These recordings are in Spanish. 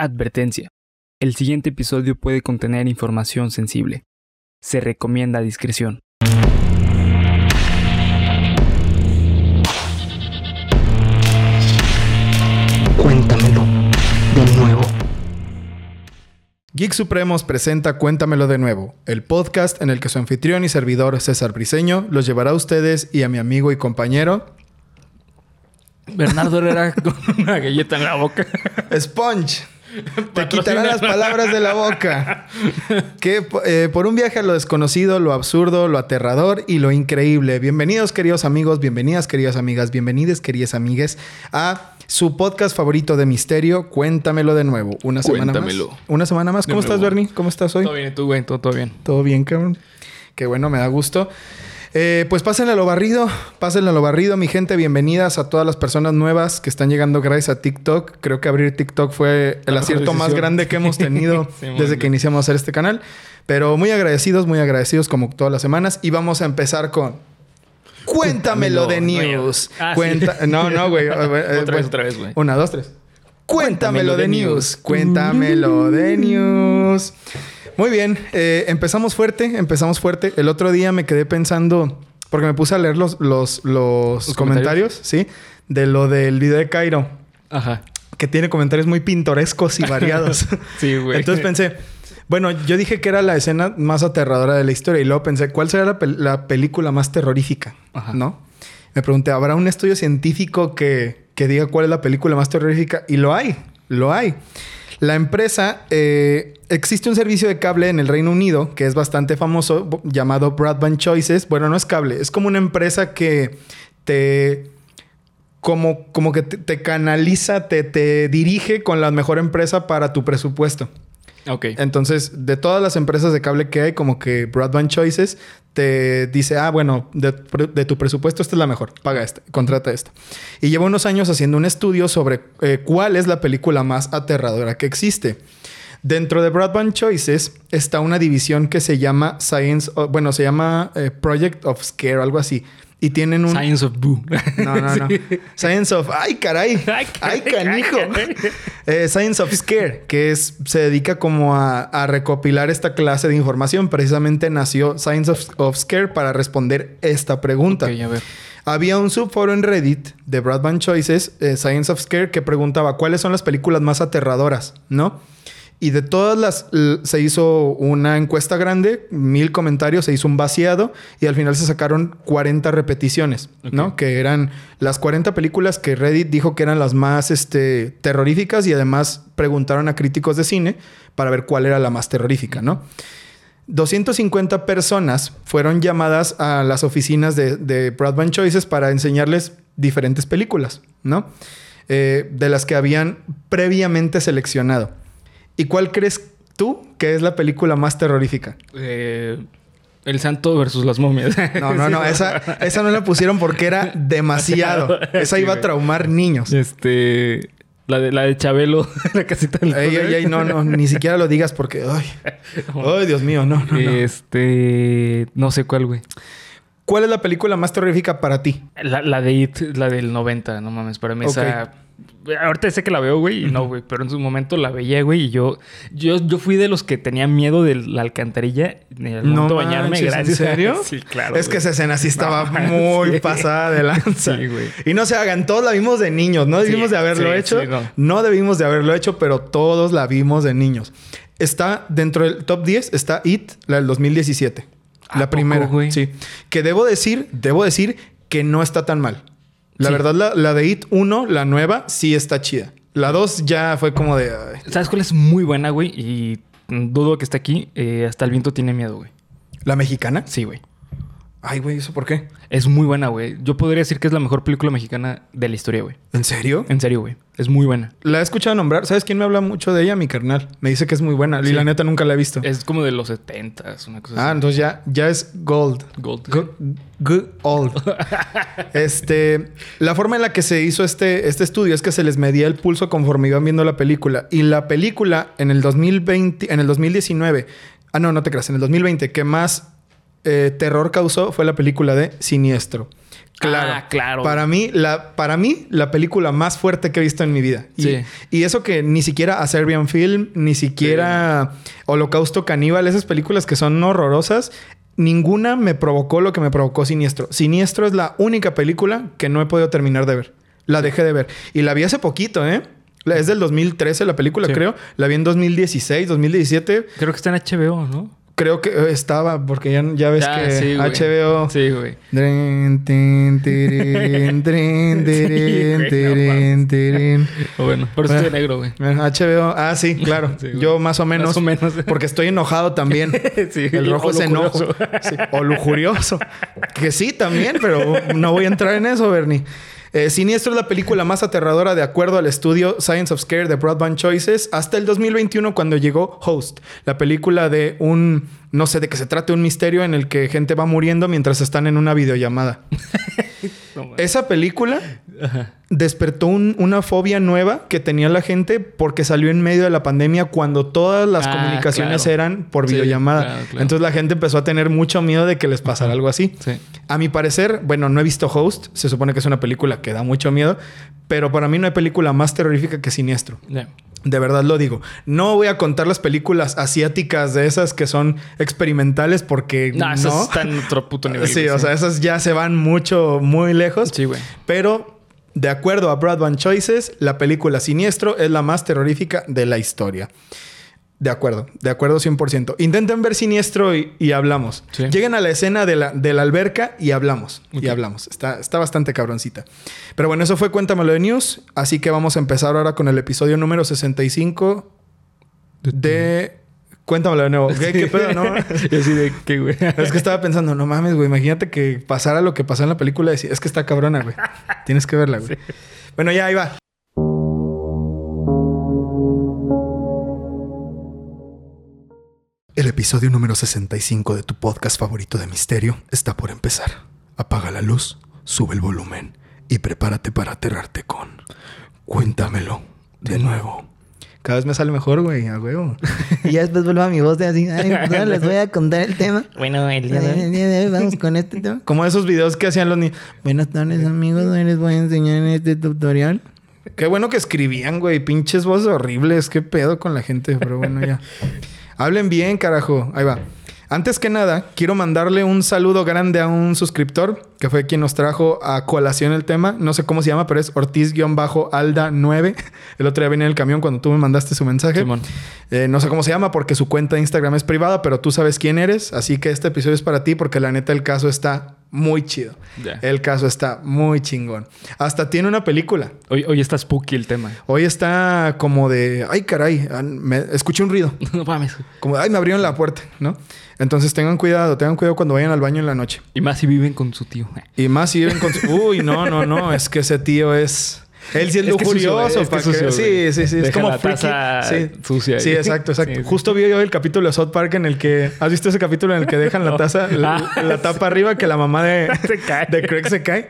Advertencia. El siguiente episodio puede contener información sensible. Se recomienda discreción. Cuéntamelo de nuevo. Geek Supremos presenta Cuéntamelo de nuevo, el podcast en el que su anfitrión y servidor César Briseño los llevará a ustedes y a mi amigo y compañero Bernardo Herrera con una galleta en la boca. Sponge. Te quitará las palabras de la boca. Que eh, por un viaje a lo desconocido, lo absurdo, lo aterrador y lo increíble. Bienvenidos, queridos amigos, bienvenidas, queridas amigas, bienvenidas, queridas amigues, a su podcast favorito de misterio. Cuéntamelo de nuevo. Una semana Cuéntamelo. más. Una semana más. De ¿Cómo estás, nuevo. Bernie? ¿Cómo estás hoy? Todo bien, ¿y tú, güey? Todo, todo bien. Todo bien, cabrón. Qué bueno, me da gusto. Eh, pues pásenle a lo barrido, pásenle a lo barrido, mi gente. Bienvenidas a todas las personas nuevas que están llegando gracias a TikTok. Creo que abrir TikTok fue el La acierto más grande que hemos tenido Sí, desde bien. que iniciamos a hacer este canal. Pero muy agradecidos, muy agradecidos como todas las semanas. Y vamos a empezar con... Cuéntamelo de Cuéntamelo, news. güey. Ah, Cuenta... sí. No, no, güey. Eh, Otra vez, bueno, otra vez, güey. Una, dos, tres. Cuéntamelo Cuéntamelo de de news. news. Cuéntamelo de news. Muy bien, eh, empezamos fuerte, empezamos fuerte. El otro día me quedé pensando, porque me puse a leer los, los, los ¿Los comentarios, ¿sí? De lo del video de Cairo, Ajá. que tiene comentarios muy pintorescos y variados. Sí, güey. Entonces pensé, bueno, yo dije que era la escena más aterradora de la historia y luego pensé, ¿cuál será la, pel- la película más terrorífica? Ajá. ¿No? Me pregunté, ¿habrá un estudio científico que, que diga cuál es la película más terrorífica? Y lo hay, lo hay. La empresa, eh, existe un servicio de cable en el Reino Unido que es bastante famoso llamado Broadband Choices. Bueno, no es cable, es como una empresa que te como, como que te, te canaliza, te, te dirige con la mejor empresa para tu presupuesto. Ok. Entonces, de todas las empresas de cable que hay, como que Broadband Choices te dice, ah, bueno, de, de tu presupuesto esta es la mejor, paga esta, contrata esta. Y lleva unos años haciendo un estudio sobre eh, cuál es la película más aterradora que existe. Dentro de Broadband Choices está una división que se llama Science, bueno, se llama eh, Project of Scare, algo así. Y tienen un... Science of Boo. No, no, no. Sí. Science of... ¡Ay, caray! Ay, ¡Ay, caray, canijo! caray. Eh, Science of Scare, que es, se dedica como a, a recopilar esta clase de información. Precisamente nació Science of, of Scare para responder esta pregunta. Ok, a ver. Había un subforo en Reddit de Broadband Choices, eh, Science of Scare, que preguntaba cuáles son las películas más aterradoras, ¿no? Y de todas las, se hizo una encuesta grande, mil comentarios, se hizo un vaciado y al final se sacaron 40 repeticiones, ¿no? Que eran las 40 películas que Reddit dijo que eran las más este, terroríficas y además preguntaron a críticos de cine para ver cuál era la más terrorífica, ¿no? 250 personas fueron llamadas a las oficinas de, de Broadband Choices para enseñarles diferentes películas, ¿no? Eh, de las que habían previamente seleccionado. ¿Y cuál crees tú que es la película más terrorífica? Eh, el santo versus las momias. No, no, no. Esa, esa no la pusieron porque era demasiado. Esa iba a traumar niños. Este. La de, la de Chabelo, la casita del Ey, ey, ey, no, no, ni siquiera lo digas porque. Ay, ay Dios mío, no, no, no. Este. No sé cuál, güey. ¿Cuál es la película más terrorífica para ti? La, la de It, la del 90, no mames. Para mí Ok. esa. Ahorita sé que la veo, güey, y no, güey. Pero en su momento la veía, güey, y yo, yo, yo fui de los que tenía miedo de la alcantarilla. De No bañarme, manches, ¿en serio? sí, claro. es que esa escena sí estaba No, muy sí. pasada de lanza. Sí, güey. Y no se hagan, todos la vimos de niños. No debimos Sí, de haberlo sí, hecho. no. no. debimos de haberlo hecho, pero todos la vimos de niños. Está dentro del top 10, está It, la del 2017. ¿A La poco, primera. güey? Sí. Que debo decir, debo decir que no está tan mal. La Sí. verdad, la, la de It 1, la nueva, sí está chida. La 2 ya fue como de. ay. ¿Sabes cuál es muy buena, güey? Y dudo que esté aquí. Eh, hasta el viento tiene miedo, güey. ¿La mexicana? Sí, güey. Ay, güey, ¿eso por qué? Es muy buena, güey. Yo podría decir que es la mejor película mexicana de la historia, güey. ¿En serio? En serio, güey. Es muy buena. La he escuchado nombrar. ¿Sabes quién me habla mucho de ella? Mi carnal. Me dice que es muy buena. Y Sí. la neta nunca la he visto. Es como de los 70 una cosa Ah, así. entonces ya, ya es gold. Gold. Go- Good old. este, la forma en la que se hizo este, este estudio es que se les medía el pulso conforme iban viendo la película. Y la película en el 2020, en el 2019, ah, no, no te creas, en el 2020, que más eh, terror causó fue la película de Siniestro. Claro, Ah, claro. Para mí, la, para mí, la película más fuerte que he visto en mi vida. Y, Sí. y eso que ni siquiera A Serbian Film, ni siquiera Holocausto Caníbal, esas películas que son horrorosas, ninguna me provocó lo que me provocó Siniestro. Siniestro es la única película que no he podido terminar de ver. La dejé de ver. Y la vi hace poquito, ¿eh? Es del 2013 la película, Sí. creo. La vi en 2016, 2017. Creo que está en HBO, ¿no? Creo que eh, estaba, porque ya, ya ves Ya, que sí. HBO... Sí, güey. O bueno, por eso estoy de negro, güey. HBO, ah, sí, claro. Sí, güey. Yo más o menos. Más o menos. Porque estoy enojado también. Sí, El rojo es enojo. Sí, O lujurioso. Que sí, también, pero no voy a entrar en eso, Bernie. Eh, Siniestro es la película más aterradora de acuerdo al estudio Science of Scare de Broadband Choices hasta el 2021 cuando llegó Host, la película de un, no sé de qué se trate, un misterio en el que gente va muriendo mientras están en una videollamada. No. Esa película despertó un- una fobia nueva que tenía la gente porque salió en medio de la pandemia cuando todas las Ah, comunicaciones claro. eran por Sí, videollamada. claro, claro. Entonces la gente empezó a tener mucho miedo de que les pasara algo así. Sí. A mi parecer, bueno, no he visto Host, se supone que es una película que da mucho miedo, pero para mí no hay película más terrorífica que Siniestro. De verdad lo digo. No voy a contar las películas asiáticas de esas que son experimentales porque No, no. eso está en otro puto nivel. Sí, güey, o sea, esas ya se van mucho, muy lejos. Sí, güey. Pero, de acuerdo a Broadband Choices, la película Siniestro es la más terrorífica de la historia. De acuerdo, de acuerdo 100%. Intenten ver Siniestro y, y hablamos. Sí. Lleguen a la escena de la, de la alberca y hablamos. Y hablamos. Está, está bastante cabroncita. Pero bueno, eso fue Cuéntamelo de News. Así que vamos a empezar ahora con el episodio número 65 de... Cuéntamelo de nuevo. ¿Qué, qué pedo, no? Así de qué, güey. Es que estaba pensando, no mames, güey. Imagínate que pasara lo que pasó en la película es que está cabrona, güey. Tienes que verla, güey. Bueno, ya ahí va. Episodio número 65 de tu podcast favorito de misterio está por empezar. Apaga la luz, sube el volumen y prepárate para aterrarte con Cuéntamelo de nuevo. Cada vez me sale mejor, güey, a huevo. Y ya después vuelvo a mi voz de así, ay, no les voy a contar el tema. Bueno, el El día de hoy vamos con este tema. Como esos videos que hacían los niños. Buenas tardes amigos, hoy les voy a enseñar en este tutorial. Qué bueno que escribían, güey. Pinches voces horribles. Qué pedo con la gente. Pero bueno, ya. Hablen bien, carajo. Ahí va. Antes que nada, quiero mandarle un saludo grande a un suscriptor que fue quien nos trajo a colación el tema. No sé cómo se llama, pero es Ortiz-Alda9. El otro día venía en el camión cuando tú me mandaste su mensaje. Eh, no sé cómo se llama porque su cuenta de Instagram es privada, pero tú sabes quién eres. Así que este episodio es para ti porque la neta el caso está muy chido. El caso está muy chingón. Hasta tiene una película. Hoy, hoy está spooky el tema. Hoy está como de, ay caray, ah, me, escuché un ruido. No mames. Como, de, ay, me abrieron la puerta, ¿no? Entonces tengan cuidado, tengan cuidado cuando vayan al baño en la noche. Y más si viven con su tío. Y más si viven con su... Uy, no, no, no, es que ese tío es... Él sí es, Es lujurioso. es que sucio, que-. Sí, sí, sí. Es como la taza Sí. sucia Sí, exacto, exacto. Sí, sí. Justo vi yo el capítulo de South Park en el que... ¿Has visto ese capítulo en el que dejan la taza, la, Ah, la tapa arriba que la mamá de, Se cae. de Craig se cae?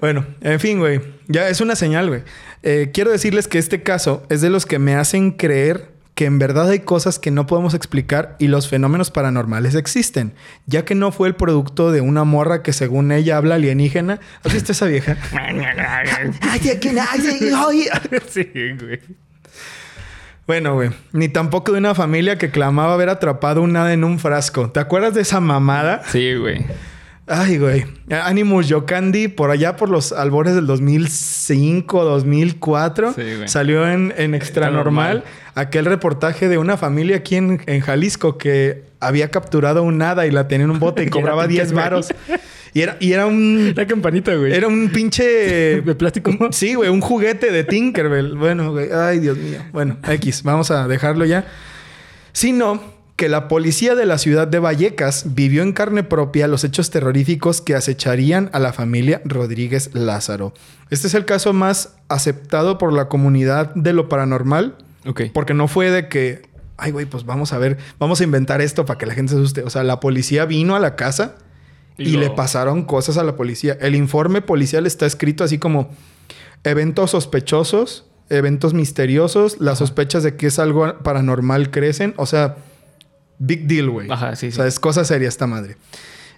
Bueno, en fin, güey. Ya es una señal, güey. Eh, quiero decirles que este caso es de los que me hacen creer que en verdad hay cosas que no podemos explicar y los fenómenos paranormales existen, ya que no fue el producto de una morra que según ella habla alienígena. ¿Has visto esa vieja? Sí, güey. Bueno, güey, ni tampoco de una familia que clamaba haber atrapado un hada en un frasco. ¿Te acuerdas de esa mamada? Sí, güey. Ay, güey. Animus Yokandi, por allá por los albores del 2005, 2004, Sí, güey. salió en, en Extra Normal Normal. aquel reportaje de una familia aquí en, en Jalisco que había capturado un hada y la tenía en un bote y cobraba pinche 10 varos. Y era, y era un... La campanita, güey. Era un pinche... de plástico. Sí, güey, un juguete de Tinkerbell. Bueno, güey, ay, Dios mío. Bueno, X, vamos a dejarlo ya. Sino que la policía de la ciudad de Vallecas vivió en carne propia los hechos terroríficos que acecharían a la familia Rodríguez Lázaro. Este es el caso más aceptado por la comunidad de lo paranormal, Ok. porque no fue de que, ay, güey, pues vamos a ver, vamos a inventar esto para que la gente se asuste. O sea, la policía vino a la casa y, lo- le pasaron cosas a la policía. El informe policial está escrito así como eventos sospechosos, eventos misteriosos, las sospechas de que es algo paranormal crecen. O sea, big deal, güey. Ajá, sí, O sí. sea, es cosa seria esta madre.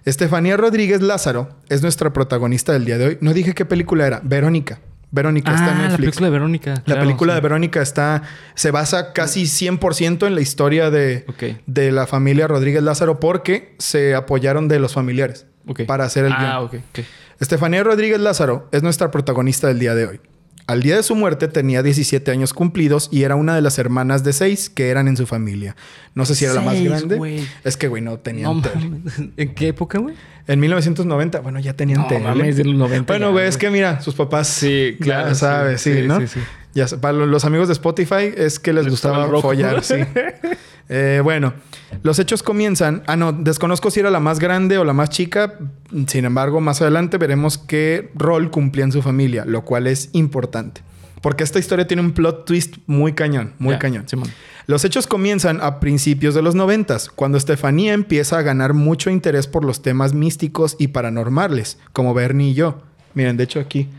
Estefanía Rodríguez Lázaro es nuestra protagonista del día de hoy. No dije qué película era. Verónica. Verónica está en Ah, la Netflix. película de Verónica. La claro, película sí. de Verónica está... Se basa casi 100% en la historia de, Ok. de la familia Rodríguez Lázaro porque se apoyaron de los familiares Ok. para hacer el Ah, guion. ok, ok. Estefanía Rodríguez Lázaro es nuestra protagonista del día de hoy. Al día de su muerte tenía 17 años cumplidos y era una de las hermanas de seis que eran en su familia. No sé si era la más grande. Es que, güey, no tenían No. ¿En qué época, güey? En 1990, bueno, ya tenían No tele. mames, de los 90 Bueno, güey, es que mira, sus papás. Sí, claro, Ya sí, sabes, sí, sí, ¿no? sí, sí. Ya para los amigos de Spotify es que les, Les gustaba follar, sí. Eh, bueno, los hechos comienzan. Ah, no, desconozco si era la más grande o la más chica. Sin embargo, más adelante veremos qué rol cumplía en su familia, lo cual es importante. Porque esta historia tiene un plot twist muy cañón, muy cañón. Simón. Los hechos comienzan a principios de los noventas, cuando Estefanía empieza a ganar mucho interés por los temas místicos y paranormales, como Bernie y yo. Miren, de hecho aquí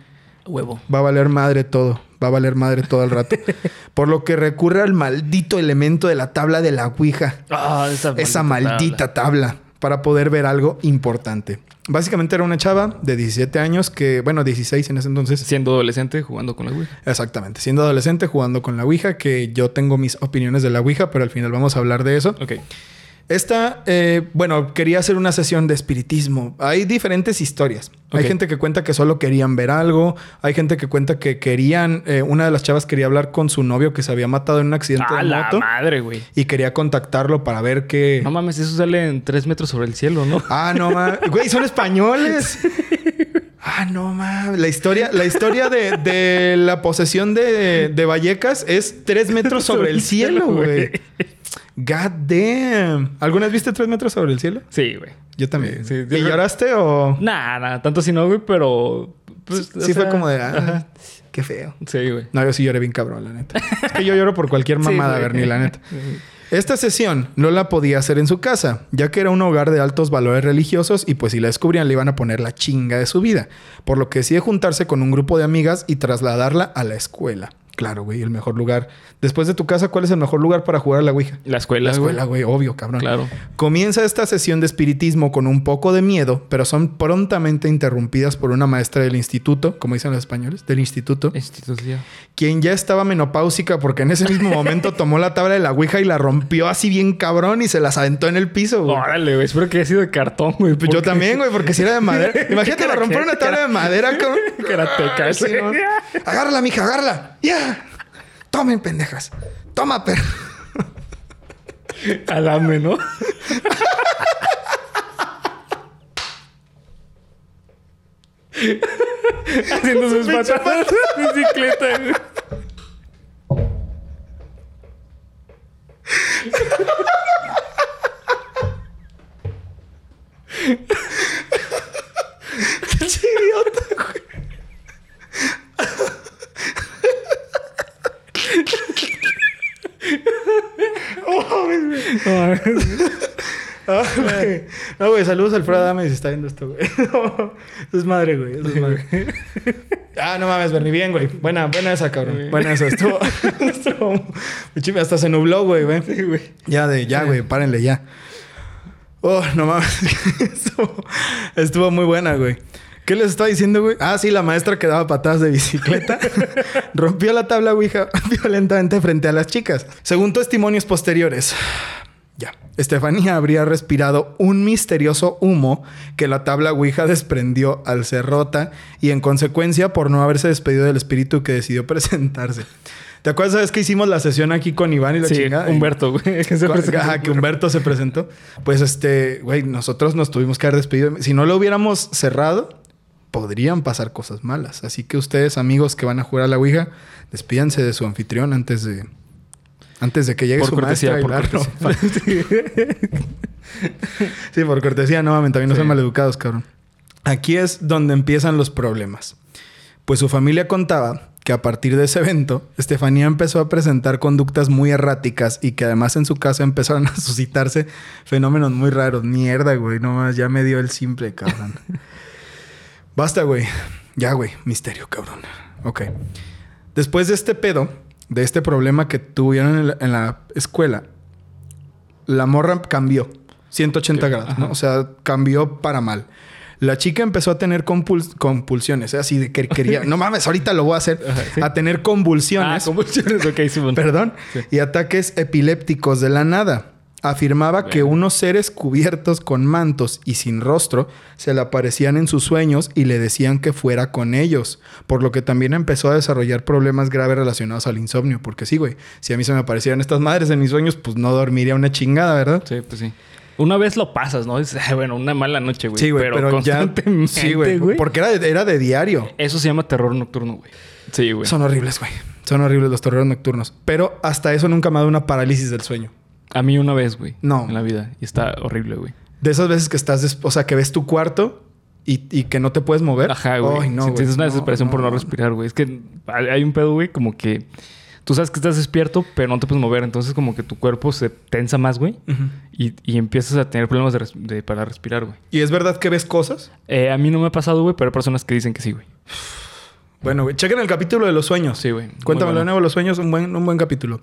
Huevo. va a valer madre todo, va a valer madre todo el rato. por lo que recurre al maldito elemento de la tabla de la Ouija, Ah, esa, esa maldita tabla, para poder ver algo importante. Básicamente era una chava de 17 años que, bueno, 16 en ese entonces, Siendo adolescente jugando con la Ouija. Exactamente, siendo adolescente jugando con la Ouija, que yo tengo mis opiniones de la Ouija, pero al final vamos a hablar de eso. Ok. Esta, eh, bueno, quería hacer una sesión de espiritismo. Hay diferentes historias. Hay gente que cuenta que solo querían ver algo. Hay gente que cuenta que querían, eh, una de las chavas quería hablar con su novio que se había matado en un accidente Ah, de la moto madre, güey. y quería contactarlo para ver qué... No mames, eso sale en tres metros sobre el cielo, ¿no? Ah, no mames. Güey, son españoles. Ah, no mames. La historia, la historia de, de la posesión de, de Vallecas es tres metros sobre el cielo, güey. God damn. ¿Alguna vez viste tres metros sobre el cielo? Sí, güey. Yo también. Sí, sí. ¿Y lloraste o...? Nah, nah, tanto si no, güey, pero. Pues, sí fue como de... ah, qué feo. Sí, güey. No, yo sí lloré bien cabrón, la neta. Es que yo lloro por cualquier mamada. Bernie, la neta. Esta sesión no la podía hacer en su casa, ya que era un hogar de altos valores religiosos y pues si la descubrían le iban a poner la chinga de su vida, por lo que decide juntarse con un grupo de amigas y trasladarla a la escuela. Claro, güey, el mejor lugar. Después de tu casa, ¿cuál es el mejor lugar para jugar a la Ouija? La escuela, La escuela, güey, obvio, cabrón. Claro. Comienza esta sesión de espiritismo con un poco de miedo, pero son prontamente interrumpidas por una maestra del instituto, como dicen los españoles, del instituto, Institución. quien ya estaba menopáusica porque en ese mismo momento tomó la tabla de la Ouija y la rompió así bien cabrón y se las aventó en el piso, güey. Órale, güey. Espero que haya sido de cartón, güey. Yo también, güey, porque si era de madera. Imagínate la romper una tabla de madera, cabrón. Karateca, Sí. Agárrala, mija, agárrala. Ya. Tomen, pendejas. Toma, perro. Adame, ¿no? Haciendo sus patadas de bicicleta, güey. Pinche idiota, güey. Ah, güey. No, güey, saludos a Alfredo Adame si está viendo esto, güey. No, eso es madre, güey. Eso es madre. Ah, no mames, Bernie. Bien, güey. Buena, buena esa, cabrón. Buena esa. Estuvo... estuvo... Hasta se nubló, güey, güey. Ya, de... Ya, güey. Párenle, ya. Oh, no mames. estuvo... estuvo muy buena, güey. ¿Qué les estaba diciendo, güey? Ah, sí, la maestra que daba patadas de bicicleta rompió la tabla Ouija violentamente frente a las chicas. Según testimonios posteriores, ya, Estefanía habría respirado un misterioso humo que la tabla Ouija desprendió al ser rota y en consecuencia por no haberse despedido del espíritu que decidió presentarse. ¿Te acuerdas sabes que hicimos la sesión aquí con Iván y la Sí, chingada? Humberto, güey. que se. Ajá, que Humberto se presentó. Pues este, güey, nosotros nos tuvimos que haber despedido. Si no lo hubiéramos cerrado, podrían pasar cosas malas. Así que ustedes, amigos que van a jugar a la Ouija, despídanse de su anfitrión antes de antes de que llegue Por su cortesía, maestra. por cortesía. Sí, por cortesía, no mames, también no Sí. sean maleducados, cabrón. Aquí es donde empiezan los problemas. Pues su familia contaba que a partir de ese evento, Estefanía empezó a presentar conductas muy erráticas y que además en su casa empezaron a suscitarse fenómenos muy raros. Mierda, güey, no más, ya me dio el simple, cabrón. Basta, güey. Ya, güey, misterio, cabrón. Ok. Después de este pedo, de este problema que tuvieron en la, en la escuela, la morra cambió. O 180 grados, ¿no? O sea, cambió para mal. La chica empezó a tener compuls- compulsiones, ¿eh? así de que quería, no mames, ahorita lo voy a hacer, Ajá, sí. a tener Ah, convulsiones, convulsiones. Ok, perdón, Sí. y ataques epilépticos de la nada. Afirmaba que unos seres cubiertos con mantos y sin rostro se le aparecían en sus sueños y le decían que fuera con ellos, por lo que también empezó a desarrollar problemas graves relacionados al insomnio, porque sí, güey, si a mí se me aparecieran estas madres en mis sueños, pues no dormiría una chingada, ¿verdad? Sí, pues sí. Una vez lo pasas, ¿no? Dices, "Ah, bueno, una mala noche, güey. Sí, güey, pero, ya. constantemente, Sí, güey. Porque era de, era de diario. Eso se llama terror nocturno, güey. Sí, güey. Son horribles, güey. Son horribles los terrores nocturnos. Pero hasta eso nunca me ha dado una parálisis del sueño. A mí una vez, güey. No. En la vida. Y está horrible, güey. De esas veces que estás, o sea, que ves tu cuarto y, y que no te puedes mover. Ajá, güey. No, Si güey. tienes una No, desesperación por no respirar, güey. Es que hay un pedo, güey, como que tú sabes que estás despierto, pero no te puedes mover. Entonces, como que tu cuerpo se tensa más, güey. Y, y empiezas a tener problemas de res- de- para respirar, güey. ¿Y es verdad que ves cosas? Eh, a mí no me ha pasado, güey, pero hay personas que dicen que sí, güey. Bueno, güey, chequen el capítulo de los sueños. Sí, güey. Muy Cuéntame bueno. de nuevo los sueños, un buen, un buen capítulo.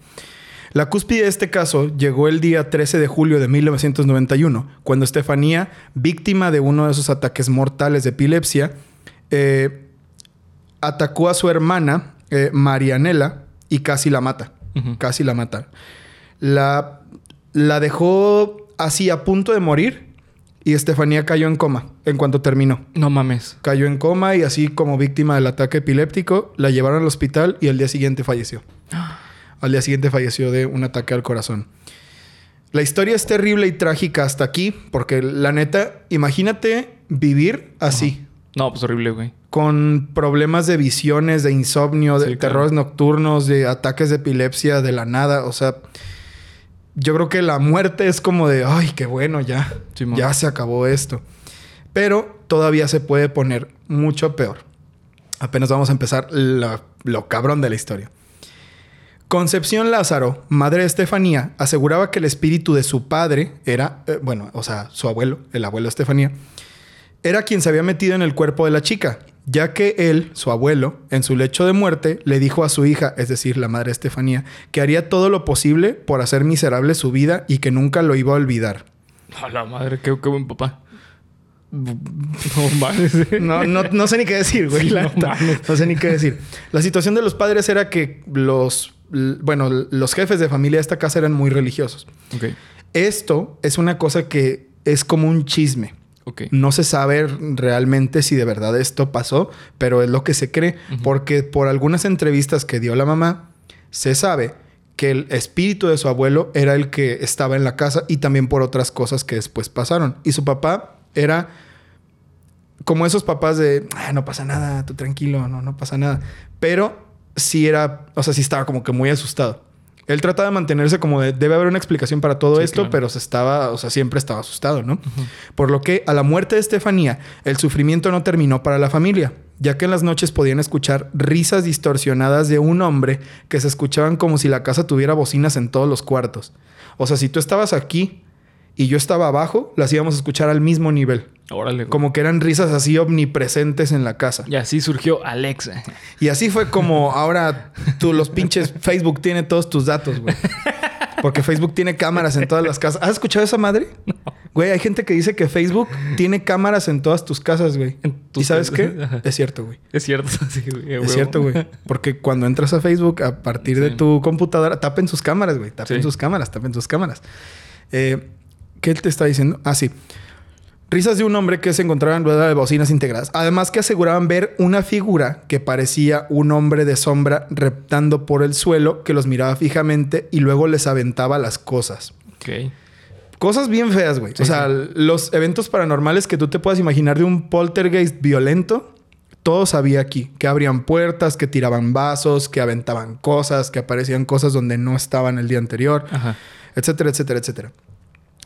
La cúspide de este caso llegó el día 13 de julio de 1991, cuando Estefanía, víctima de uno de esos ataques mortales de epilepsia, eh, atacó a su hermana, eh, Marianela, y casi la mata. Casi la mata. La, la dejó así a punto de morir y Estefanía cayó en coma en cuanto terminó. No mames. Cayó en coma y así como víctima del ataque epiléptico, la llevaron al hospital y al día siguiente falleció. Al día siguiente falleció de un ataque al corazón. La historia es terrible y trágica hasta aquí, porque la neta, imagínate vivir así, No, pues horrible, güey. con problemas de visiones, de insomnio, de Sí, claro. terrores nocturnos, de ataques de epilepsia de la nada. O sea, yo creo que la muerte es como de, ay, qué bueno, ya, ya se acabó esto. Pero todavía se puede poner mucho peor. Apenas vamos a empezar la- lo cabrón de la historia. Concepción Lázaro, madre de Estefanía, aseguraba que el espíritu de su padre era, eh, bueno, o sea, su abuelo, el abuelo de Estefanía, era quien se había metido en el cuerpo de la chica, ya que él, su abuelo, en su lecho de muerte, le dijo a su hija, es decir, la madre Estefanía, que haría todo lo posible por hacer miserable su vida y que nunca lo iba a olvidar. A la madre, qué, qué buen papá. No sé ni qué decir, güey. Sí, no sé ni qué decir. La situación de los padres era que los, bueno, los jefes de familia de esta casa eran muy religiosos. Ok, Esto es una cosa que es como un chisme. ok. No se sabe realmente si de verdad esto pasó, pero es lo que se cree, porque por algunas entrevistas que dio la mamá, se sabe que el espíritu de su abuelo era el que estaba en la casa y también por otras cosas que después pasaron. Y su papá era como esos papás de, "Ah, no pasa nada, tú tranquilo, no, no pasa nada. Pero sí era, o sea, sí estaba como que muy asustado. Él trataba de mantenerse como de, debe haber una explicación para todo Sí, esto, claro. pero se estaba, o sea, siempre estaba asustado, ¿no? Por lo que a la muerte de Estefanía, el sufrimiento no terminó para la familia, ya que en las noches podían escuchar risas distorsionadas de un hombre que se escuchaban como si la casa tuviera bocinas en todos los cuartos. O sea, si tú estabas aquí y yo estaba abajo, las íbamos a escuchar al mismo nivel. Órale, güey. Como que eran risas así omnipresentes en la casa. Y así surgió Alexa. Y así fue como ahora tú, los pinches Facebook tiene todos tus datos, güey. Porque Facebook tiene cámaras en todas las casas. ¿Has escuchado esa madre? Güey, hay gente que dice que Facebook tiene cámaras en todas tus casas, güey. ¿Y sabes qué? Ajá. Es cierto, güey. Es cierto, sí, güey. a Es cierto, güey. Porque cuando entras a Facebook, a partir de tu computadora, tapen sus cámaras, güey. Tapen Sí. sus cámaras, tapen sus cámaras. Eh, ¿Qué te está diciendo? Ah, sí. Risas de un hombre que se encontraba en rueda de bocinas integradas. Además que aseguraban ver una figura que parecía un hombre de sombra reptando por el suelo que los miraba fijamente y luego les aventaba las cosas. Ok. Cosas bien feas, güey. Sí, o sea, los eventos paranormales que tú te puedas imaginar de un poltergeist violento, todos había aquí. Que abrían puertas, que tiraban vasos, que aventaban cosas, que aparecían cosas donde no estaban el día anterior, Ajá. etcétera, etcétera, etcétera.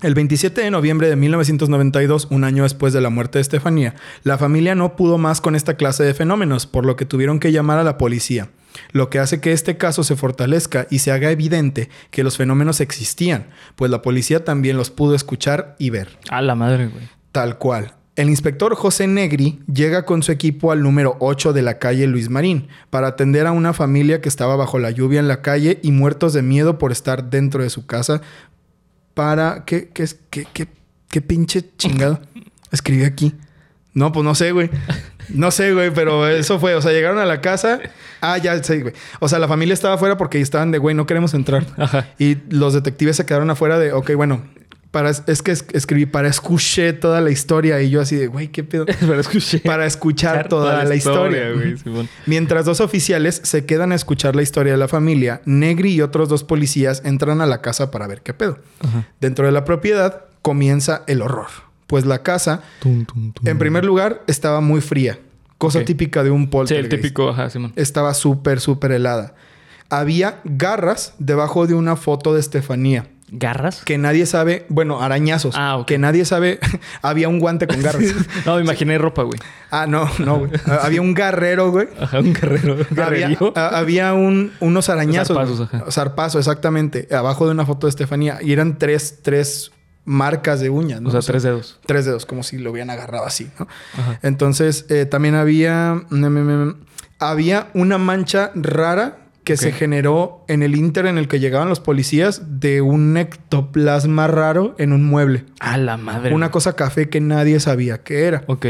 El 27 de noviembre de 1992, un año después de la muerte de Estefanía, la familia no pudo más con esta clase de fenómenos, por lo que tuvieron que llamar a la policía, lo que hace que este caso se fortalezca y se haga evidente que los fenómenos existían, pues la policía también los pudo escuchar y ver. A la madre, güey. Tal cual. El inspector José Negri llega con su equipo al número 8 de la calle Luis Marín para atender a una familia que estaba bajo la lluvia en la calle y muertos de miedo por estar dentro de su casa para... ¿Qué, qué, es- qué, qué ¿Qué pinche chingado escribí aquí? No, pues no sé, güey. No sé, güey, pero eso fue. O sea, llegaron a la casa. Ah, ya sé, güey. O sea, la familia estaba afuera porque estaban de, güey, no queremos entrar. Ajá. Y los detectives se quedaron afuera de, ok, bueno, para, es que es- escribí, para escuchar toda la historia. Y yo así de, güey, ¿qué pedo? Para escuchar. Para escuchar toda, la historia. güey. Mientras dos oficiales se quedan a escuchar la historia de la familia, Negri y otros dos policías entran a la casa para ver qué pedo. Ajá. Dentro de la propiedad comienza el horror, pues la casa, Tum, tum, tum. en primer lugar, estaba muy fría, cosa típica de un Sí, poltergeist. el típico, ajá, Simón. Estaba súper, súper helada. Había garras debajo de una foto de Estefanía. ¿Garras? Que nadie sabe, bueno, arañazos. Ah, ok. Que nadie sabe. Había un guante con garras. No, me imaginé ropa, güey. ah, no, no, güey. Había un garrero, güey. Ajá, un guerrero. Había, guerrerío. a- había un- unos arañazos. Zarpazos, ajá. Zarpazo, exactamente. Abajo de una foto de Estefanía. Y eran tres, tres marcas de uñas, ¿no? O sea, tres dedos. Tres dedos, como si lo hubieran agarrado así, ¿no? Ajá. Entonces, eh, también había... mm, mm, mm, Había una mancha rara que se generó en el inter en el que llegaban los policías de un ectoplasma raro en un mueble. A la madre. Una cosa café que nadie sabía qué era Ok.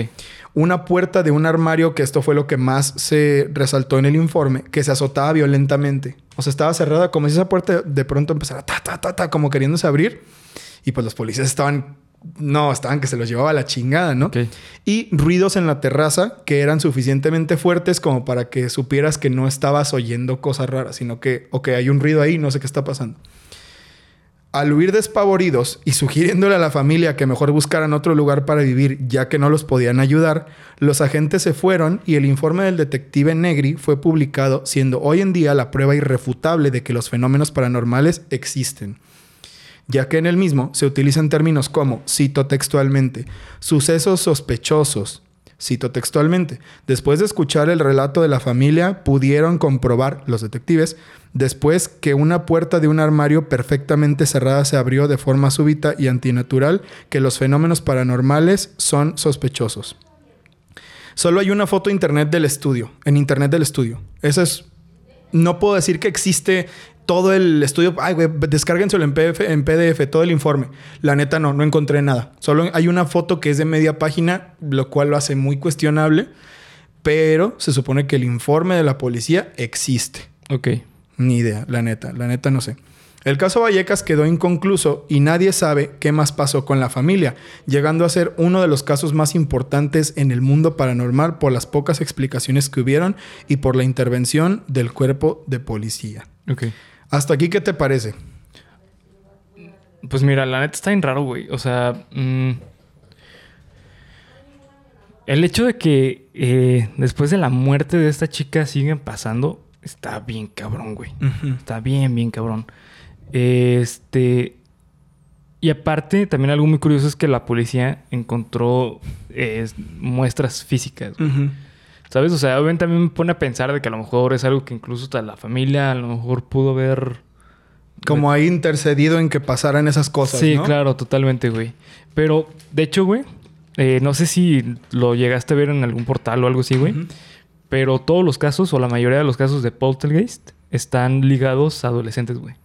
una puerta de un armario, que esto fue lo que más se resaltó en el informe, que se azotaba violentamente. O sea, estaba cerrada como si esa puerta de pronto empezara ta, ta, ta, ta, como queriéndose abrir. Y pues los policías estaban, no, estaban que se los llevaba la chingada, ¿no? Y ruidos en la terraza que eran suficientemente fuertes como para que supieras que no estabas oyendo cosas raras, sino que, ok, hay un ruido ahí, no sé qué está pasando. Al huir despavoridos y sugiriéndole a la familia que mejor buscaran otro lugar para vivir ya que no los podían ayudar, los agentes se fueron y el informe del detective Negri fue publicado siendo hoy en día la prueba irrefutable de que los fenómenos paranormales existen ya que en el mismo se utilizan términos como, cito textualmente, sucesos sospechosos. Cito textualmente, después de escuchar el relato de la familia, pudieron comprobar, los detectives, después que una puerta de un armario perfectamente cerrada se abrió de forma súbita y antinatural, que los fenómenos paranormales son sospechosos. Solo hay una foto internet del estudio, en internet del estudio. Esa es no puedo decir que existe todo el estudio. Ay, güey, descárguenselo en PDF, en PDF, todo el informe. La neta no, no encontré nada. Solo hay una foto que es de media página, lo cual lo hace muy cuestionable. Pero se supone que el informe de la policía existe. Ok. Ni idea, la neta, la neta no sé. El caso Vallecas quedó inconcluso y nadie sabe qué más pasó con la familia, llegando a ser uno de los casos más importantes en el mundo paranormal por las pocas explicaciones que hubieron y por la intervención del cuerpo de policía. Ok. Hasta aquí, ¿qué te parece? Pues mira, la neta está bien raro, güey. O sea, mm, el hecho de que eh, después de la muerte de esta chica siguen pasando, está bien cabrón, güey. Está bien, bien cabrón. Este. Y aparte, también algo muy curioso es que la policía encontró eh, muestras físicas. güey. ¿Sabes? O sea, obviamente también me pone a pensar de que a lo mejor es algo que incluso hasta la familia a lo mejor pudo ver. Como ha intercedido en que pasaran esas cosas. Sí, ¿no? claro, totalmente, güey. Pero, de hecho, güey, eh, no sé si lo llegaste a ver en algún portal o algo así, güey. Pero todos los casos, o la mayoría de los casos de poltergeist, están ligados a adolescentes, güey.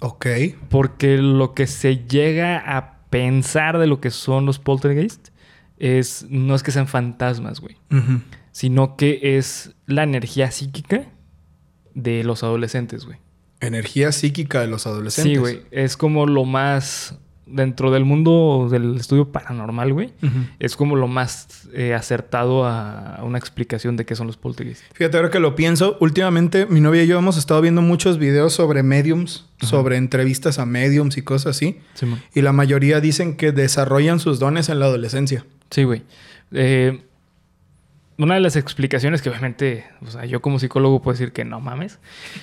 Ok. Porque lo que se llega a pensar de lo que son los poltergeist es no es que sean fantasmas, güey, sino que es la energía psíquica de los adolescentes, güey. Energía psíquica de los adolescentes. Sí, güey, es como lo más dentro del mundo del estudio paranormal, güey. Es como lo más eh, acertado a, una explicación de qué son los poltergeist. Fíjate, ahora que lo pienso, últimamente mi novia y yo hemos estado viendo muchos videos sobre mediums, sobre entrevistas a mediums y cosas así. Simón. Y la mayoría dicen que desarrollan sus dones en la adolescencia. Sí, güey. Eh, una de las explicaciones que obviamente, o sea, yo como psicólogo puedo decir que no mames.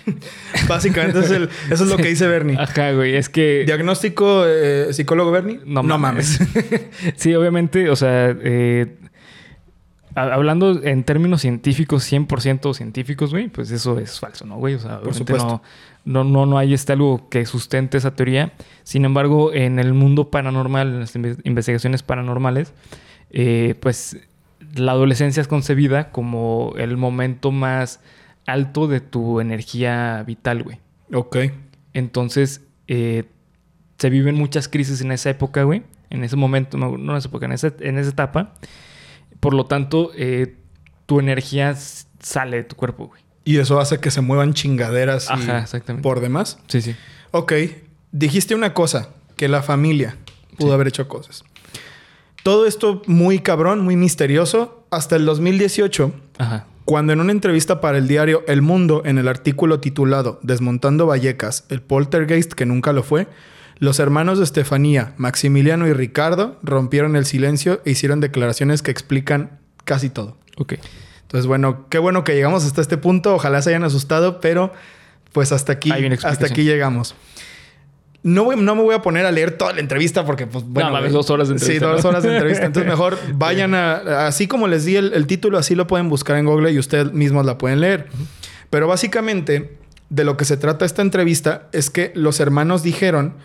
Básicamente es el- eso es lo que dice Bernie. Ajá, güey. Es que... Diagnóstico eh, psicólogo Bernie. No mames. sí, obviamente, o sea, eh, ha- hablando en términos científicos, 100% científicos, güey, pues eso es falso, ¿no, güey? O sea, Por obviamente supuesto. no, no, no, no hay este algo que sustente esa teoría. Sin embargo, en el mundo paranormal, en las inve- investigaciones paranormales, eh, pues la adolescencia es concebida como el momento más alto de tu energía vital, güey. ok. Entonces, eh, se viven muchas crisis en esa época, güey. En ese momento, no, no en esa época, en esa, en esa etapa. Por lo tanto, eh, tu energía sale de tu cuerpo, güey. Y eso hace que se muevan chingaderas y Ajá, exactamente. por demás. Sí, sí. Ok, dijiste una cosa, que la familia pudo Sí. haber hecho cosas. Todo esto muy cabrón, muy misterioso, hasta el 2018, Ajá. cuando en una entrevista para el diario El Mundo, en el artículo titulado Desmontando Vallecas, el poltergeist que nunca lo fue, los hermanos de Estefanía, Maximiliano y Ricardo rompieron el silencio e hicieron declaraciones que explican casi todo. Ok. Entonces, bueno, qué bueno que llegamos hasta este punto. Ojalá se hayan asustado, pero pues hasta aquí, hasta aquí llegamos. No, voy- no me voy a poner a leer toda la entrevista porque, pues, bueno. güey. dos horas de entrevista, Sí, dos ¿no? horas de entrevista. Entonces, mejor vayan a. Así como les di el, el título, así lo pueden buscar en Google y ustedes mismos la pueden leer. Pero básicamente, de lo que se trata esta entrevista es que los hermanos dijeron,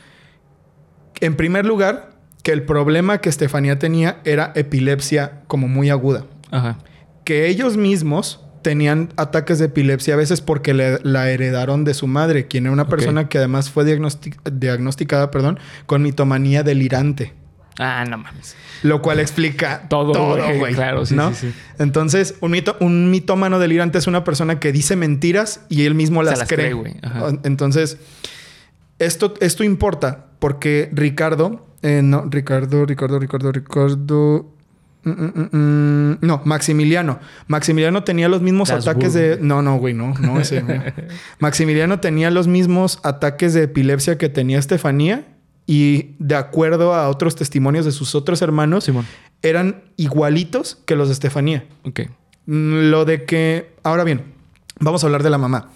en primer lugar, que el problema que Estefanía tenía era epilepsia como muy aguda Ajá. que ellos mismos tenían ataques de epilepsia a veces porque le- la heredaron de su madre, quien era una persona que además fue diagnosti- diagnosticada perdón, con mitomanía delirante. Ah, no mames. Lo cual explica Todo, todo, güey. güey. Claro, sí, ¿no? sí, sí. Entonces, un, mito, un mitómano delirante es una persona que dice mentiras y él mismo las, las cree. Entonces, esto, esto importa porque Ricardo, eh, no, Ricardo, Ricardo, Ricardo, Ricardo. Mm, mm, mm, no, Maximiliano. Maximiliano tenía los mismos ataques de. No, no, güey, no, no ese. Maximiliano tenía los mismos ataques de epilepsia que tenía Estefanía. Y de acuerdo a otros testimonios de sus otros hermanos, Simón. eran igualitos que los de Estefanía. Ok. Lo de que. Ahora bien, vamos a hablar de la mamá.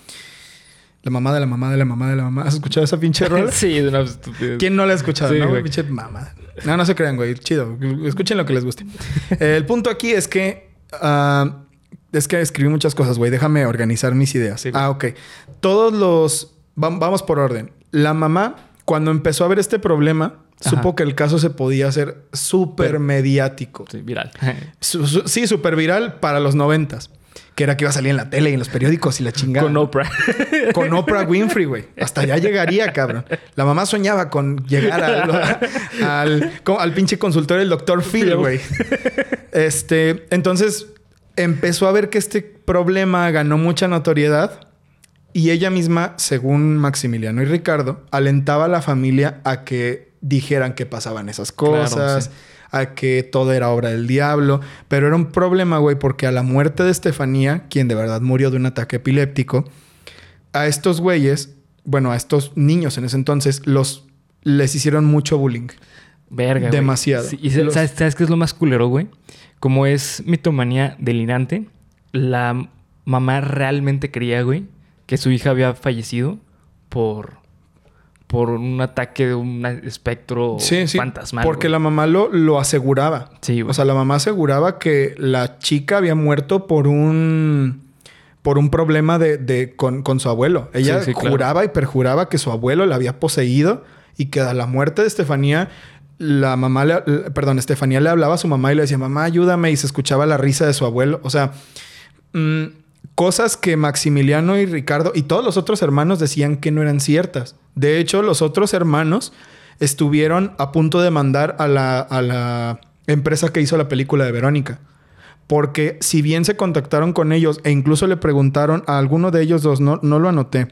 La mamá de la mamá de la mamá de la mamá. ¿Has escuchado esa pinche rola? sí, de una estupidez. ¿Quién no la ha escuchado? Sí, no, güey. pinche mamá. No, no se crean, güey. Chido. Escuchen lo que les guste. El punto aquí es que. ah, es que escribí muchas cosas, güey. Déjame organizar mis ideas. Sí, ah, ok. Todos los. vam- vamos por orden. La mamá, cuando empezó a ver este problema, Ajá. supo que el caso se podía hacer súper mediático. Sí, viral. Sí, súper viral para los noventas. Que era que iba a salir en la tele y en los periódicos y la chingada. Con Oprah. Con Oprah Winfrey, güey. Hasta allá llegaría, cabrón. La mamá soñaba con llegar al, al, pinche consultorio del doctor Phil, güey. Este, entonces empezó a ver que este problema ganó mucha notoriedad y ella misma, según Maximiliano y Ricardo, alentaba a la familia a que dijeran que pasaban esas Claro, cosas, sí. A que todo era obra del diablo. Pero era un problema, güey, porque a la muerte de Estefanía, quien de verdad murió de un ataque epiléptico, a estos güeyes, bueno, a estos niños en ese entonces, los les hicieron mucho bullying. Verga. Demasiado. Sí, y Los- ¿sabes, ¿sabes qué es lo más culero, güey? Como es mitomanía delirante, la mamá realmente creía, güey, que su hija había fallecido por, por un ataque de un espectro Sí, sí. fantasmal. Porque güey. la mamá lo, lo aseguraba. Sí, güey. O sea, la mamá aseguraba que la chica había muerto por un. por un problema de, de- con, con su abuelo. Ella Sí, sí, claro. juraba y perjuraba que su abuelo la había poseído y que a la muerte de Estefanía. La mamá, le, perdón, Estefanía le hablaba a su mamá y le decía, mamá, ayúdame. Y se escuchaba la risa de su abuelo. O sea, mm, cosas que Maximiliano y Ricardo y todos los otros hermanos decían que no eran ciertas. De hecho, los otros hermanos estuvieron a punto de mandar a la, a la empresa que hizo la película de Verónica. Porque si bien se contactaron con ellos e incluso le preguntaron a alguno de ellos dos, no, no lo anoté.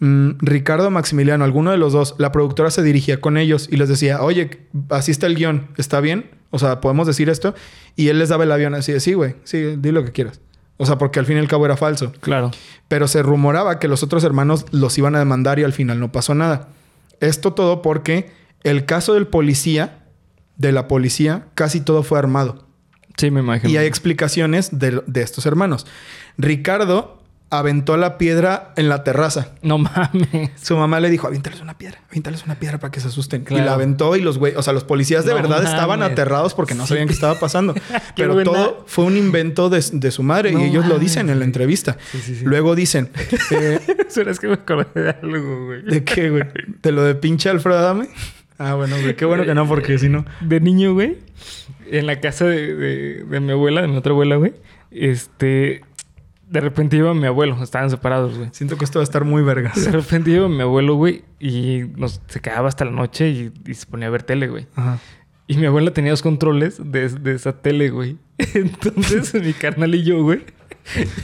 Mm, Ricardo Maximiliano, alguno de los dos, la productora se dirigía con ellos y les decía, oye, así está el guion, ¿está bien? O sea, ¿podemos decir esto? Y él les daba el avión así de, sí, güey, sí, di lo que quieras. O sea, porque al fin y al cabo era falso. Claro. Pero se rumoraba que los otros hermanos los iban a demandar y al final no pasó nada. Esto todo porque el caso del policía, de la policía, casi todo fue armado. Sí, me imagino. Y hay explicaciones de, de estos hermanos. Ricardo aventó la piedra en la terraza. No mames. Su mamá le dijo, aviéntales una piedra, aviéntales una piedra para que se asusten. Claro. Y la aventó y los güey, o sea, los policías de No verdad estaban aterrados porque no Sí. sabían qué estaba pasando. Pero buena. todo fue un invento de, de su madre No y ellos lo dicen en la entrevista. Sí, sí, sí. Luego dicen, eh, es que me acordé de algo, güey. ¿de qué, güey? ¿De lo de pinche Alfredo Adame? Ah, bueno, güey, qué bueno que no, porque si no... De niño, güey, en la casa de, de- de mi abuela, de mi otra abuela, güey, este, de repente iba mi abuelo, estaban separados, güey. Siento que esto va a estar muy vergas. De repente iba mi abuelo, güey, y nos, se quedaba hasta la noche y, y se ponía a ver tele, güey. Ajá. Y mi abuela tenía los controles de, de esa tele, güey. Entonces, mi carnal y yo, güey.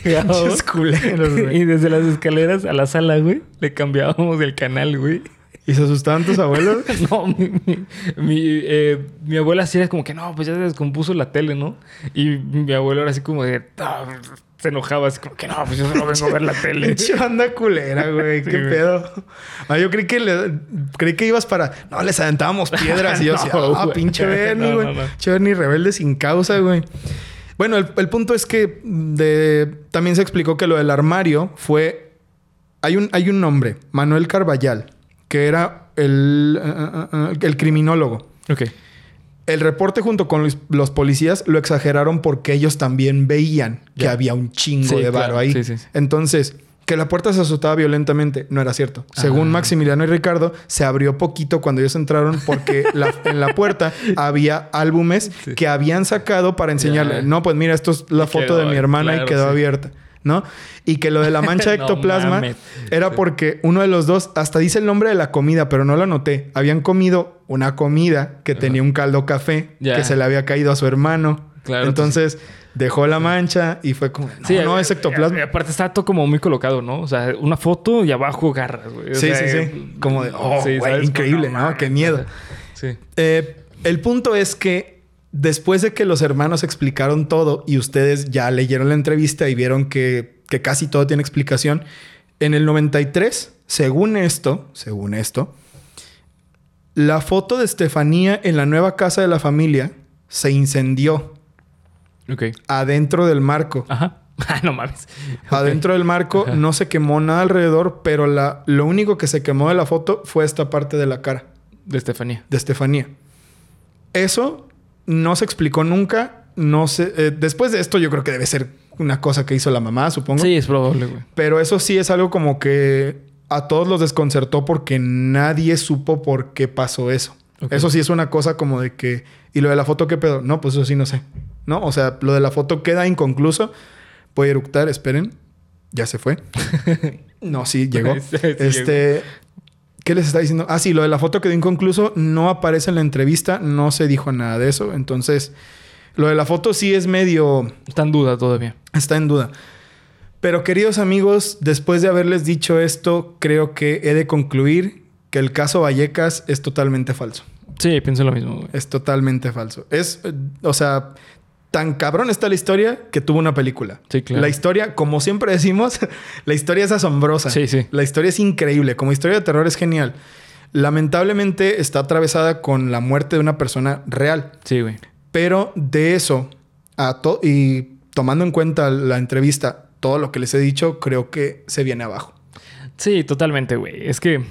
llegábamos culeros, güey. y desde las escaleras a la sala, güey, le cambiábamos el canal, güey. ¿Y se asustaban tus abuelos? No, mi, mi, mi, eh, mi abuela así era como que no, pues ya se descompuso la tele, ¿no? Y mi abuelo era así como de. Se enojaba, así como que no, pues yo solo vengo a ver la tele. Pinche banda culera, güey. Sí, ¿Qué güey. pedo? Yo creí que le- creí que ibas para. No, les aventábamos piedras. Y yo No, así, ah, güey. pinche Bernie, No, güey. Pinche Bernie rebelde sin causa, güey. Bueno, el, el punto es que de, también se explicó que lo del armario fue. Hay un, hay un nombre, Manuel Carballal, que era el, ah, ah, ah, el criminólogo. Ok. El reporte junto con los, los policías lo exageraron porque ellos también veían que había un chingo Sí, de varo claro. ahí. Sí, sí, sí. Entonces, que la puerta se azotaba violentamente no era cierto. Según Ah. Maximiliano y Ricardo, se abrió poquito cuando ellos entraron porque la- en la puerta había álbumes que habían sacado para enseñarle. No, pues mira, esto es la Y foto quedó, de mi hermana y quedó abierta. ¿No? Y que lo de la mancha de ectoplasma era porque uno de los dos, hasta dice el nombre de la comida, pero no lo anoté. Habían comido una comida que tenía un caldo café que se le había caído a su hermano. Claro, Entonces dejó la mancha y fue como, no, Sí, no, eh, es ectoplasma. eh, Aparte está todo como muy colocado, ¿no? O sea, una foto y abajo garras, güey. Sí, sea, sí, sí. eh, Como de, oh, increíble, ¿no? Qué miedo. Sí. Eh, el punto es que después de que los hermanos explicaron todo y ustedes ya leyeron la entrevista y vieron que, que casi todo tiene explicación, en el 93, según esto, según esto, la foto de Estefanía en la nueva casa de la familia se incendió Ok. adentro del marco. Ajá. Ah, no mames. Adentro del marco Ajá. no se quemó nada alrededor, pero la, lo único que se quemó de la foto fue esta parte de la cara. De Estefanía. de Estefanía. Eso no se explicó nunca. No sé. eh, después de esto, yo creo que debe ser una cosa que hizo la mamá, supongo. Sí, es probable, güey. Pero eso sí es algo como que a todos los desconcertó porque nadie supo por qué pasó eso. Eso sí es una cosa como de que. ¿Y lo de la foto qué pedo? No, pues eso sí no sé. ¿No? O sea, lo de la foto queda inconcluso. Puede eructar, esperen. Ya se fue. No, sí, llegó. Sí, este. ¿Qué les está diciendo? Ah, sí, lo de la foto quedó inconcluso. No aparece en la entrevista. No se dijo nada de eso. Entonces, lo de la foto sí es medio. Está en duda todavía. Está en duda. Pero queridos amigos, después de haberles dicho esto, creo que he de concluir que el caso Vallecas es totalmente falso. Sí, pienso lo mismo, güey. Es totalmente falso. Es, eh, o sea, tan cabrón está la historia que tuvo una película. Sí, claro. La historia, como siempre decimos, la historia es asombrosa. Sí, sí. La historia es increíble. Como historia de terror es genial. Lamentablemente está atravesada con la muerte de una persona real. Sí, güey. Pero de eso, a to- y tomando en cuenta la entrevista, todo lo que les he dicho, creo que se viene abajo. Sí, totalmente, güey. Es que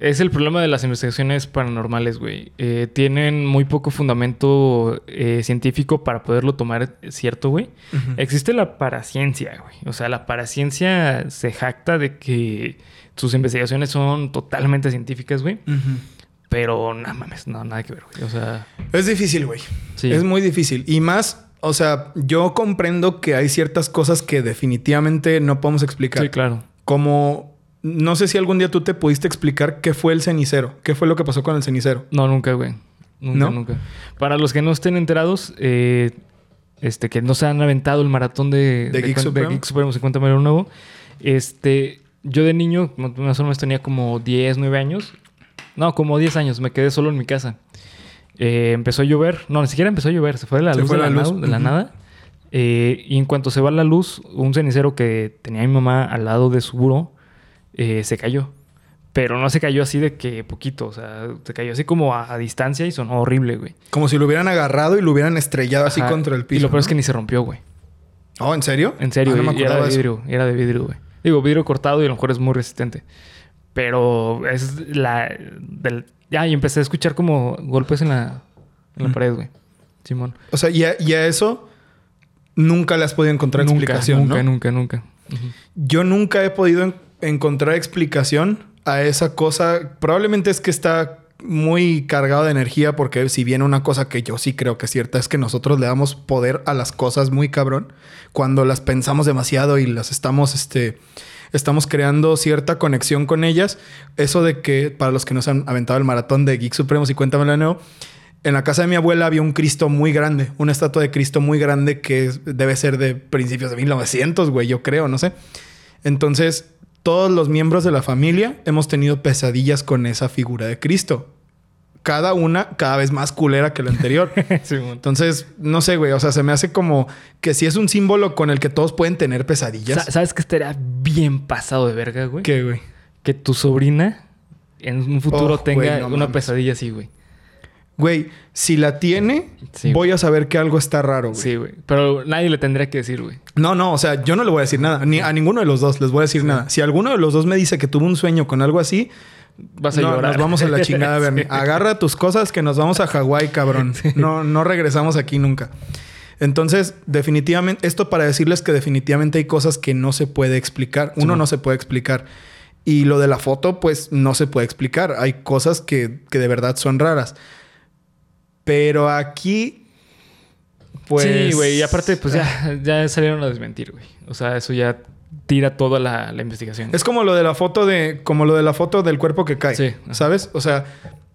es el problema de las investigaciones paranormales, güey. Eh, tienen muy poco fundamento eh, científico para poderlo tomar cierto, güey. Existe la paraciencia, güey. O sea, la paraciencia se jacta de que sus investigaciones son totalmente científicas, güey. Pero no mames, no, nada que ver, güey. O sea, Es difícil, güey. Sí. Es muy difícil. Y más, o sea, yo comprendo que hay ciertas cosas que definitivamente no podemos explicar. sí, claro. Como, no sé si algún día tú te pudiste explicar qué fue el cenicero. ¿Qué fue lo que pasó con el cenicero? No, nunca, güey. Nunca, ¿No? nunca. Para los que no estén enterados, eh, este, que no se han aventado el maratón de, ¿De Geek cuen- Supremo? Geek Supremo 50 Mario Nuevo, este, yo de niño, más o menos tenía como 10, 9 años. No, como 10 años. Me quedé solo en mi casa. Eh, empezó a llover. No, ni siquiera empezó a llover. Se fue la Se luz, fue de, la la luz. nada- de la nada. Eh, y en cuanto se va la luz, un cenicero que tenía mi mamá al lado de su buró eh, se cayó. Pero no se cayó así de que poquito. O sea, se cayó así como a, a distancia y sonó horrible, güey. Como si lo hubieran agarrado y lo hubieran estrellado así contra el piso. Y lo peor es que ni se rompió, güey. Oh, ¿en serio? En serio, Ah, no me era de eso. vidrio. Era de vidrio, güey. Digo, vidrio cortado y a lo mejor es muy resistente. Pero es la... Del... Ya, y empecé a escuchar como golpes en la, en la Mm. pared, güey. Simón. O sea, y a, y a eso nunca le has podido encontrar nunca, explicación, nunca, ¿no? nunca, nunca. Ujú. Yo nunca he podido encontrar explicación a esa cosa. Probablemente es que está muy cargado de energía porque si viene una cosa que yo sí creo que es cierta es que nosotros le damos poder a las cosas muy cabrón cuando las pensamos demasiado y las estamos este estamos creando cierta conexión con ellas. Eso de que, para los que nos han aventado el maratón de Geek Supremos y Cuéntamelo de nuevo, en la casa de mi abuela había un Cristo muy grande, una estatua de Cristo muy grande que debe ser de principios de 1900, güey, yo creo, no sé. Entonces, todos los miembros de la familia hemos tenido pesadillas con esa figura de Cristo. Cada una cada vez más culera que la anterior. Simón. Entonces, no sé, güey. O sea, se me hace como que sí es un símbolo con el que todos pueden tener pesadillas. Sa- ¿Sabes qué estaría bien pasado de verga, güey? ¿Qué, güey? Que tu sobrina en un futuro Oh, tenga güey, no una mames. pesadilla así, güey. Güey, si la tiene, Sí, voy a saber que algo está raro, güey. Sí, güey. Pero nadie le tendría que decir, güey. No, no, o sea, yo no le voy a decir nada. Ni a ninguno de los dos les voy a decir nada. Si alguno de los dos me dice que tuvo un sueño con algo así, Vas a no, llorar. nos vamos a la chingada, Bernie. Sí. Agarra tus cosas que nos vamos a Hawái, cabrón. No, no regresamos aquí nunca. Entonces, definitivamente, esto para decirles que definitivamente hay cosas que no se puede explicar. Uno no se puede explicar. Y lo de la foto, pues no se puede explicar. Hay cosas que, que de verdad son raras. Pero aquí, pues. Sí, güey. Y aparte, pues ya, ya salieron a desmentir, güey. O sea, eso ya tira toda la, la investigación. Es como lo de la foto de. Como lo de la foto del cuerpo que cae. Sí. ¿Sabes? O sea,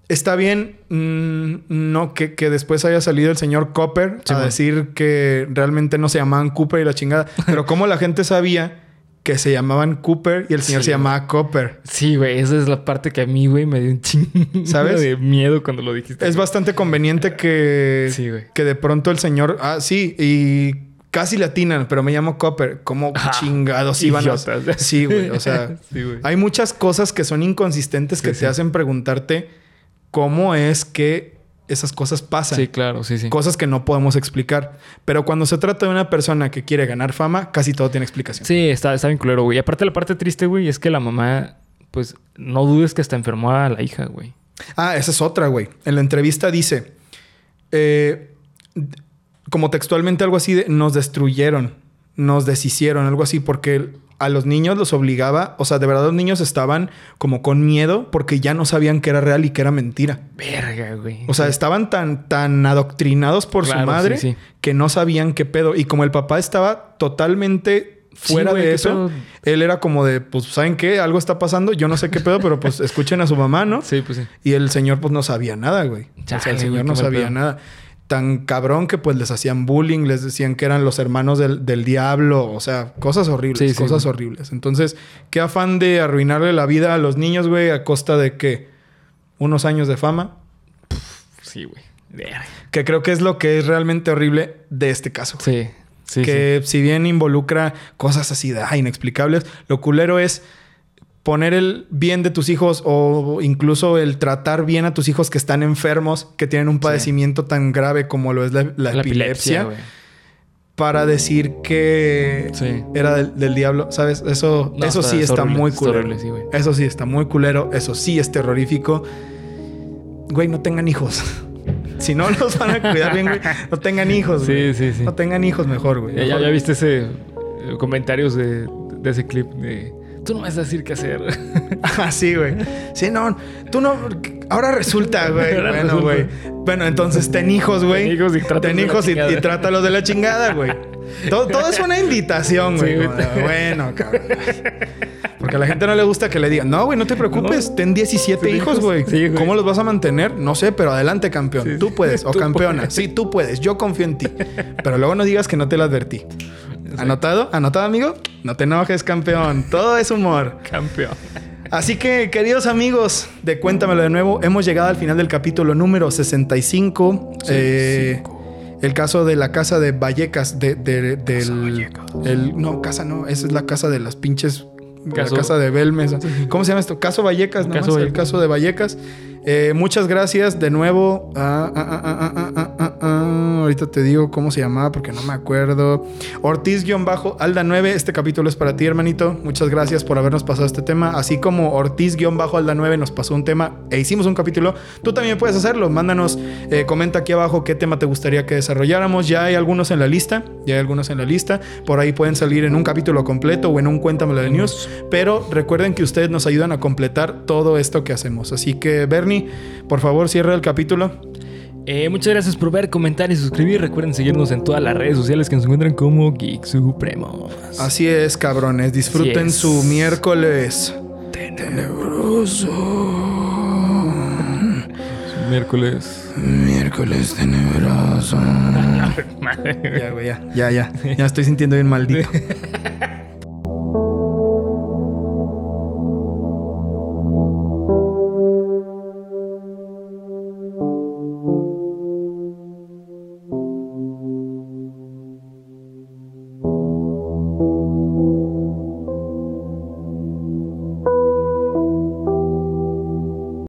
está bien mm, no que, que después haya salido el señor Copper Sí, a man. decir que realmente no se llamaban Cooper y la chingada. Pero como la gente sabía que se llamaban Cooper y el señor Sí. se llamaba Copper. Sí, güey. Esa es la parte que a mí, güey, me dio un chingo ¿Sabes? de miedo cuando lo dijiste. Es güey. bastante conveniente que, Sí, güey. que de pronto el señor. Ah, sí, y casi latinan, pero me llamo Copper. ¿Cómo Ah, chingados iban idiotas. Sí, güey. O sea, Sí, güey. hay muchas cosas que son inconsistentes que te hacen preguntarte cómo es que esas cosas pasan. Sí, claro, sí, sí. Cosas que no podemos explicar. Pero cuando se trata de una persona que quiere ganar fama, casi todo tiene explicación. Sí, está, está bien culero, güey. Y aparte, la parte triste, güey, es que la mamá, pues, no dudes que hasta enfermó a la hija, güey. Ah, esa es otra, güey. En la entrevista dice, eh, como textualmente algo así de, nos destruyeron, nos deshicieron, algo así, porque a los niños los obligaba, o sea, de verdad los niños estaban como con miedo porque ya no sabían que era real y que era mentira. Verga, güey. O sea, estaban tan, tan adoctrinados por Claro, su madre sí, sí. que no sabían qué pedo. Y como el papá estaba totalmente Sí, fuera güey, de eso, pedo. él era como de, pues, ¿saben qué? Algo está pasando. Yo no sé qué pedo, pero pues escuchen a su mamá, ¿no? Sí, pues sí. Y el señor, pues, no sabía nada, güey. o sea, el señor güey, no sabía pedo. nada. Tan cabrón que, pues, les hacían bullying, les decían que eran los hermanos del, del diablo. O sea, cosas horribles, Sí, cosas horribles. Entonces, qué afán de arruinarle la vida a los niños, güey, a costa de que unos años de fama. Sí, güey. Que creo que es lo que es realmente horrible de este caso. güey. Sí, sí, que si bien involucra cosas así de ah, inexplicables, lo culero es poner el bien de tus hijos o incluso el tratar bien a tus hijos que están enfermos, que tienen un padecimiento tan grave como lo es la, la La epilepsia, para decir que Sí. era del, del diablo, ¿sabes? Eso, No, eso está- sí está está horrible, muy está culero. horrible, sí, güey. eso sí está muy culero, eso sí es terrorífico. Güey, no tengan hijos. si no los van a cuidar bien, güey, no tengan hijos. güey. Sí, sí, sí. No tengan hijos mejor, güey. Ya, ya, Mejor- ya viste ese eh, comentarios de, de ese clip de tú no vas a decir qué hacer. Ah, sí, güey. Sí, no. Tú no. Ahora resulta, güey. Ahora Bueno, güey. Bueno, entonces ten hijos, güey. Ten hijos y trátalos Ten de la y, chingada. y trátalos de la chingada, güey. Todo, todo es una invitación, güey. Sí, Bueno, cabrón. Porque a la gente no le gusta que le digan, no, güey, no te preocupes. No. Ten 17 Sí, hijos, güey. Sí. ¿Cómo los vas a mantener? No sé, pero adelante, campeón. Tú puedes. O Tú campeona. puedes. Sí, tú puedes. Yo confío en ti. Pero luego no digas que no te lo advertí. ¿Anotado? ¿Anotado, amigo? No te enojes, campeón. Todo es humor. Campeón. Así que, queridos amigos de Cuéntamelo de nuevo, hemos llegado al final del capítulo número 65. Eh, el caso de la casa de Vallecas, de, de- del... el- no, casa no, esa es la casa de las pinches... Caso- La casa de Belmes. ¿Cómo se llama esto? Caso Vallecas, ¿no? Caso el caso de Vallecas. Eh, muchas gracias de nuevo. Ah, ah, ah, Ahorita te digo cómo se llamaba porque no me acuerdo. Ortiz-Alda 9. Este capítulo es para ti, hermanito. Muchas gracias por habernos pasado este tema. Así como Ortiz-Alda 9 nos pasó un tema e hicimos un capítulo, tú también puedes hacerlo. Mándanos, eh, comenta aquí abajo qué tema te gustaría que desarrolláramos. Ya hay algunos en la lista. Ya hay algunos en la lista. Por ahí pueden salir en un capítulo completo o en un Cuéntamelo de News. Pero recuerden que ustedes nos ayudan a completar todo esto que hacemos. Así que, Bernie, por favor, cierra el capítulo. Eh, muchas gracias por ver, comentar y suscribir. Recuerden seguirnos en todas las redes sociales que nos encuentran como Geek Supremos. Así es, cabrones. Disfruten es. su miércoles. Miércoles. Miércoles tenebroso. ya, güey, ya, ya, ya. Ya estoy sintiendo bien maldito.